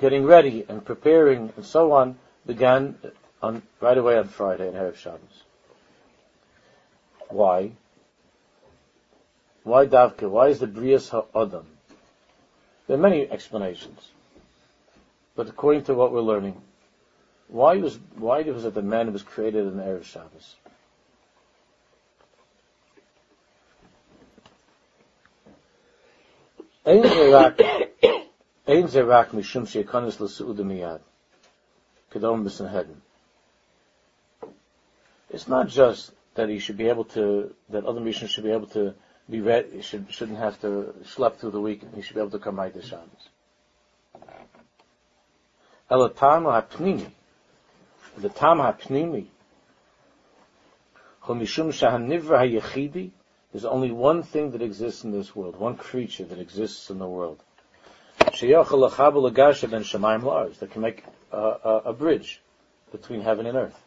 getting ready and preparing and so on, began on, right away on Friday in Erev Shabbos. Why? Why Davke? Why is the Brias HaAdam? There are many explanations. But according to what we're learning, why was why was it that the man was created in Erev Shabbos? Ein zerak, mishum miyad. It's not just that he should be able to, that other missions should be able to be read, should, shouldn't have to schlep through the week, and he should be able to come right to Shabbos. Elatam ha'pnimi. The tam ha'pnimi. Chomishum shahanivra ha'yechidi there's only one thing that exists in this world, one creature that exists in the world. That can make a, a, a bridge between heaven and earth.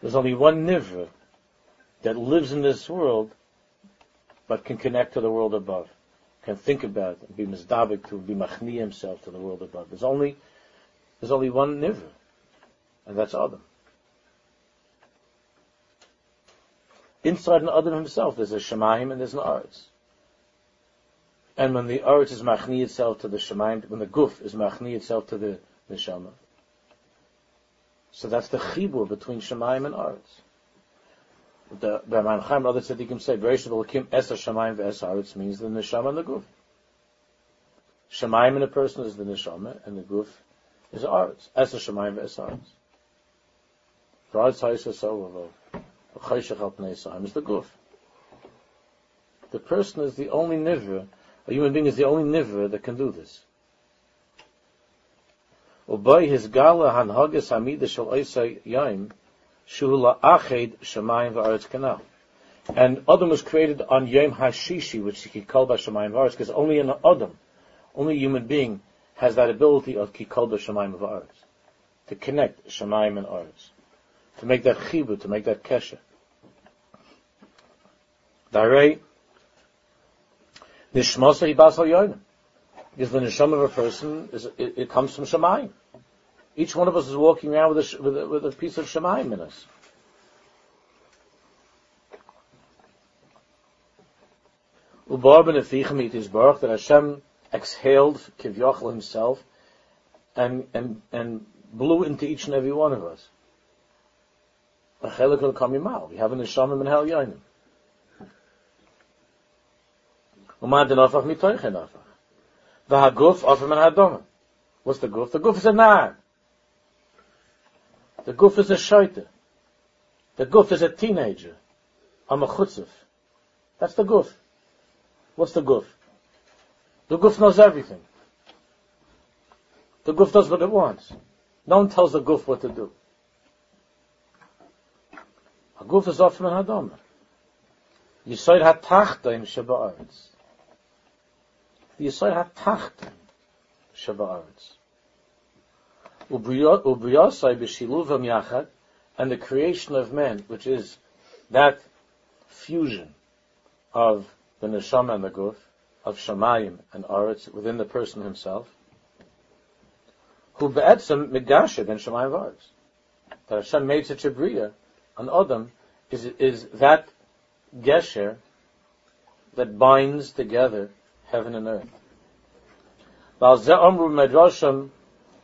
There's only one nivra that lives in this world, but can connect to the world above, can think about it, be mizdabik to, be machni himself to the world above. There's only, there's only one nivra, and that's Adam. Inside an Adam himself, there's a Shemaim and there's an Aretz. And when the Aretz is machni itself to the Shemaim, when the Guf is machni itself to the Neshama, so that's the chibur between Shemaim and Aretz. The Raman Chaim, other tzaddikim say, Bereishit Elokim Esa Shemaim ve'es Aretz means the Neshama and the Guf. Shemaim in a person is the Neshama, and the Guf is Aretz. Esa Shemaim ve'es Aretz. Ra'ad Saisa Sovavov is the guf. The person is the only nivra, a human being is the only nivra that can do this. Ubay his gala hanhagas hamida shal oisay yaim shuhula ached shemayim v'aretz kanal. And Adam was created on Yom Hashishi, which he called by Shemayim V'aretz, because only an Adam, only a human being, has that ability of Kikol Shemayim V'aretz, to connect Shemayim and Aretz to make that chibur, to make that kesher. Darei, nishmasa ibasal yoinim. Because the nisham of a person, is, it, it, comes from Shemayim. Each one of us is walking around with a, with a, with a piece of Shemayim in us. Ubar ben Efichem his baruch that Hashem exhaled Kivyachal himself and, and, and blew into each and every one of us. We have an neshamim and hell yoinim. Umad denafach mitoich enafach. V'haguf ofem and hadoma. What's the guf? The guf is a nar. The goof is a shaita. The goof is a teenager. I'm a chutzuf. That's the goof. What's the goof? The goof knows everything. The goof does what it wants. No one tells the goof what to do. A goof is often an adomer. Yisoid ha-tachtain sheba You say ha-tachtain sheba aretz. And the creation of man, which is that fusion of the neshama and the guf, of shamayim and aretz within the person himself, who be'etzem migashe ben shamayim v'aretz. That Hashem made such a bria an Adam is, is that gesher that binds together heaven and earth.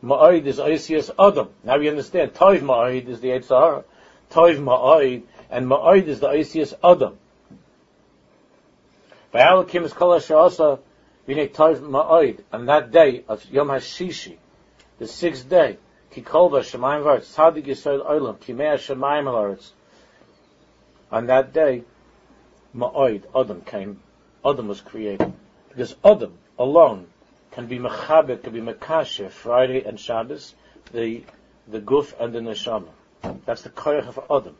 Ma'id is Isias Adam. Now we understand. Toiv Ma'id is the Eitzahara. Toiv Ma'id, and Ma'id is the Isias Adam. Va'alakim is Kol Hasha'asa V'nei Toiv Ma'id. On that day of Yom HaShishi, the sixth day, Ki kolva shemayim v'aretz, tzadik yisrael olam, ki mea shemayim v'aretz. On that day, Ma'oid, Adam came, Adam was created. Because Adam alone can be Mechabit, can be Mekashe, Friday and Shabbos, the, the Guf and the Neshama. That's the Koyach of Adam.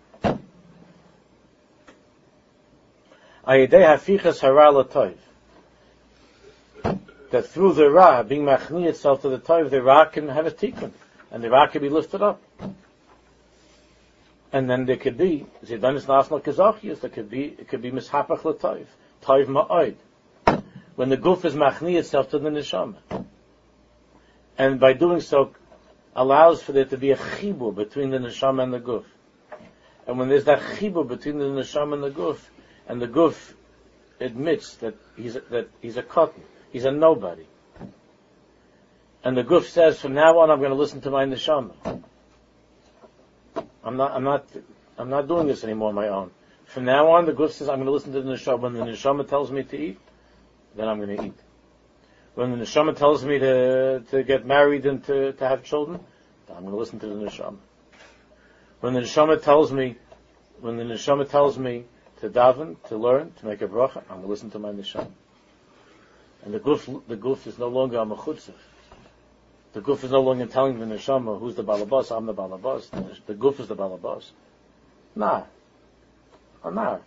Ayedei hafichas hara l'toiv. That through the Ra, being machni itself to the Toiv, the Ra can have a tikkun and the rock could be lifted up. And then there could be Zidanis Nasmal Kazachias, there could be it could be Mishapach Latayv, Tayv Ma'oid. When the goof is machni itself to the neshama. And by doing so allows for there to be a chibur between the neshama and the goof. And when there's that chibur between the neshama and the goof, and the goof admits that he's a, that he's a katan, he's a nobody, And the guf says, from now on, I'm going to listen to my neshama. I'm not, I'm not, I'm not doing this anymore on my own. From now on, the guf says, I'm going to listen to the neshama. When the neshama tells me to eat, then I'm going to eat. When the neshama tells me to, to get married and to, to have children, then I'm going to listen to the neshama. When the neshama tells me, when the neshama tells me to daven, to learn, to make a bracha, I'm going to listen to my neshama. And the guf, the guf is no longer a mechutzah. The guf is no longer telling the neshama who's the balabas, I'm the balabas. The, guf is the balabas. Nah. Oh, nah.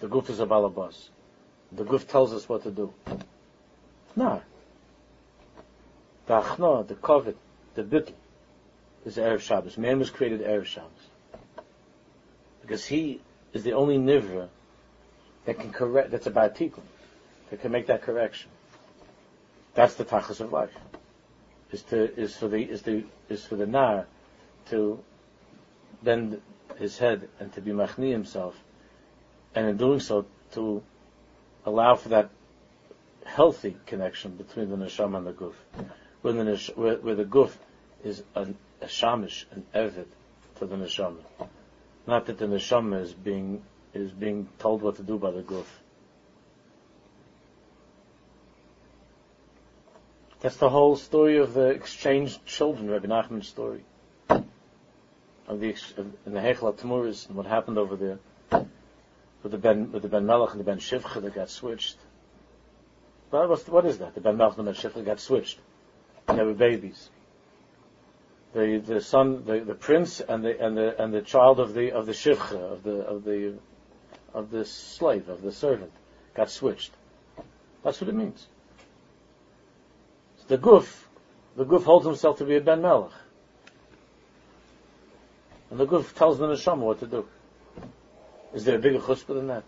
The guf is a balabas. The guf tells us what to do. Nah. The achna, the kavod, the bitl is Erev Shabbos. Man was created Erev Shabbos. Because he is the only nivra that can correct, that's about tikkun, that can make that correction. That's the tachas of life. Is to is for the is the is for the nar to bend his head and to be machni himself, and in doing so to allow for that healthy connection between the neshama and the guf, where the nesh, where, where the guf is an, a shamish, an evid to the neshama, not that the neshama is being is being told what to do by the guf. That's the whole story of the exchanged children, Rabbi Nachman's story. Of the, in the Hechel Tamuris, and what happened over there, with the Ben, with the Ben Melech and the Ben Shivcha that got switched. What, what is that? The Ben Melech and the Ben Shivcha got switched. And they were babies. The, the son, the, the prince and the, and the, and the child of the, of the Shivcha, of the, of the, of the slave, of the servant, got switched. That's what it means. The guf, the guf holds himself to be a ben melech, and the guf tells the neshama what to do. Is there a bigger chutzpah than that?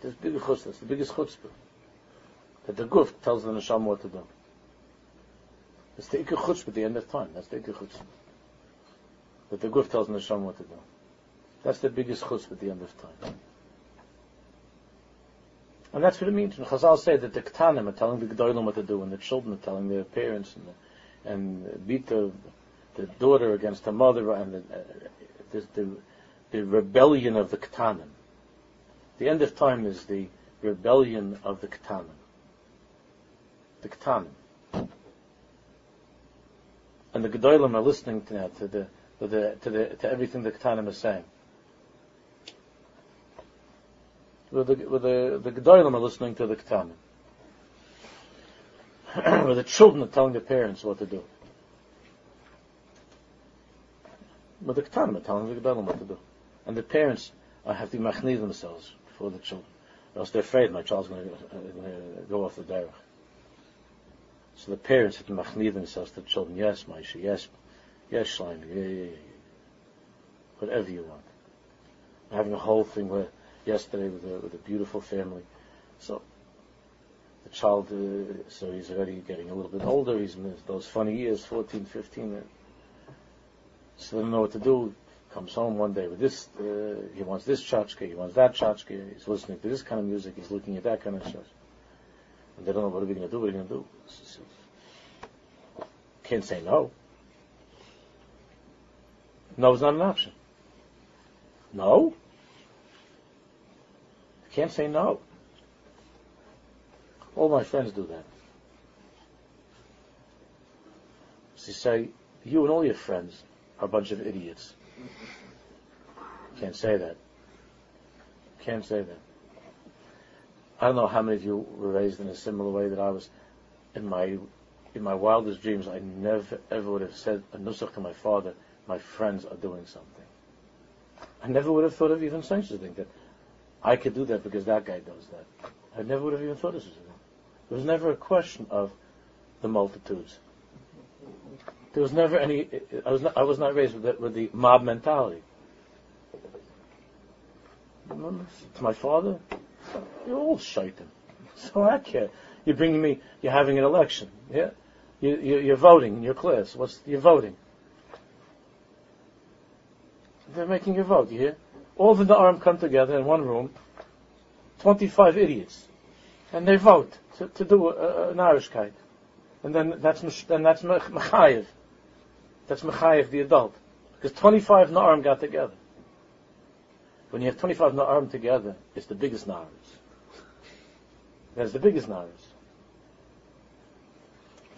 There's bigger chutzpah. It's the biggest chutzpah that the guf tells the neshama what to do. It's the ikar chutzpah at the end of time. That's the ikar chutzpah. That the guf tells the neshama what to do. That's the biggest chutzpah at the end of time. And that's what it means. When Chazal say that the Ketanim are telling the Gedolim what to do, and the children are telling their parents, and the, and Bita, the daughter against the mother, and the, uh, the, the, the rebellion of the Ketanim. The end of time is the rebellion of the Ketanim. The Ketanim. And the Gedolim are listening to that, to the, to the, to the, to everything the Ketanim is saying. where the where the the gedolim are listening to the ketanim, where the children are telling the parents what to do, where the ketanim are telling the gedolim what to do, and the parents have to machni themselves for the children, or else they're afraid my child's going to, uh, go off the derech. So the parents have to machni themselves to the children. Yes, Maisha. Yes, yes, Shlomo. Yeah, yeah, yeah. Whatever you want. i Having a whole thing where yesterday with a, with a beautiful family. So the child, uh, so he's already getting a little bit older. He's in those funny years, 14, 15. So they don't know what to do. Comes home one day with this, uh, he wants this chachka, he wants that chachka, he's listening to this kind of music, he's looking at that kind of stuff. And they don't know what are we going to do, what are we going to do? So, can't say no. No is not an option. No? Can't say no. All my friends do that. They say, you and all your friends are a bunch of idiots. Can't say that. Can't say that. I don't know how many of you were raised in a similar way that I was. In my in my wildest dreams, I never ever would have said a nusach to my father. My friends are doing something. I never would have thought of even saying something that I could do that because that guy does that. I never would have even thought of such a thing. There was never a question of the multitudes. There was never any. I was not, I was not raised with the, with the mob mentality. To my father, you're all shaitan. So I care. You're bringing me. You're having an election. Yeah, you, you, you're voting in your class. What's you're voting? They're making your vote. You hear? all of the arm come together in one room, 25 idiots, and they vote. to, to do a, an Irishkeit. And then that's, then that's Mechayev. That's Mechayev, the adult. Because 25 Na'arim got together. When you have 25 Na'arim together, it's the biggest Na'arim. That's the biggest Na'arim.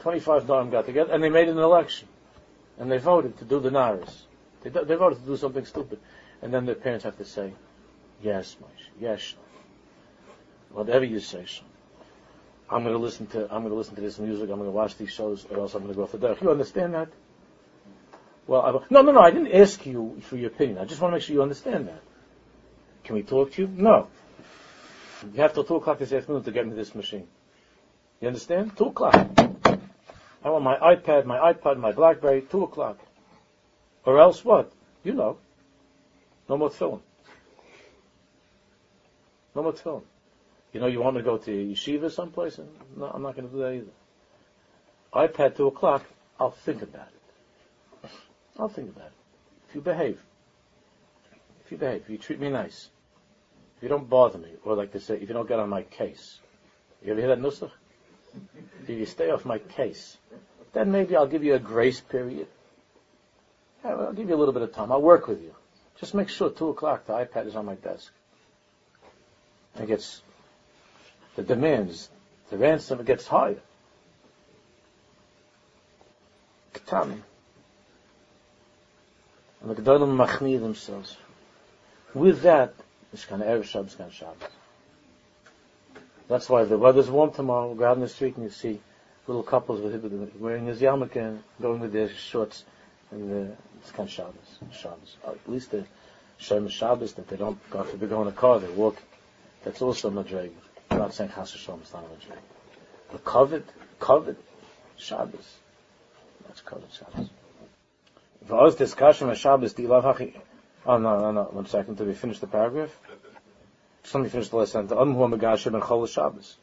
25 Na'arim got together, and they made an election. And they voted to do the Naris. They, they voted to do something stupid. And then the parents have to say, yes, Moshe, yes, whatever you say, son. I'm going to listen to I'm going to listen to this music. I'm going to watch these shows, or else I'm going to go off the derech. You understand that? Well, no, no, no. I didn't ask you for your opinion. I just want to make sure you understand that. Can we talk to you? No. You have till two o'clock this afternoon to get me this machine. You understand? Two o'clock. I want my iPad, my iPod, my BlackBerry. Two o'clock. Or else what? You know. No more film. No more film. You know, you want to go to yeshiva someplace? No, I'm not going to do that either. iPad two o'clock. I'll think about it. I'll think about it. If you behave, if you behave, if you treat me nice, if you don't bother me, or like they say, if you don't get on my case. You ever hear that nusach? If you stay off my case, then maybe I'll give you a grace period. Yeah, well, I'll give you a little bit of time. I'll work with you. Just make sure two o'clock the iPad is on my desk. It gets the demands, the ransom gets higher. Ketanim. And the Gedolim machmir themselves. With that, it's kind of Erev Shabbos, kind of Shabbos. That's why the weather's warm tomorrow, we'll go out in the street and you see little couples with wearing his yarmulke and going with their shorts and the, it's kind of Shabbos. Shabbos. At least the Shem Shabbos that they don't, God forbid, go in a car, they walk. That's also Madreg. I'm not saying Chas Hashem is not a Madreg. But kavod, kavod, Shabbos. That's kavod Shabbos. For us, discussion of Shabbos, the love hachi. Oh no, no, no. One second. Did we finish the paragraph? Just let me finish the last sentence. Am hu megashem ben chol Shabbos.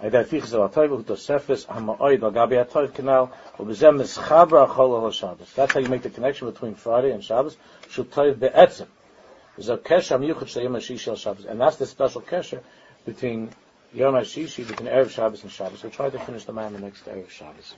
Ayda fichs al toiv hu tosefes ha'ma'oid al gabi ha'toiv kanal u'bezem mischabra chol al Shabbos. That's how you make the connection between Friday and Shabbos. Shul toiv be'etzem. There's a kesher miyuchot shel yom HaShishi Shabbos. And that's the special kesher between Yom HaShishi, between Erev Shabbos and Shabbos. We'll try to finish the man the next Erev Shabbos.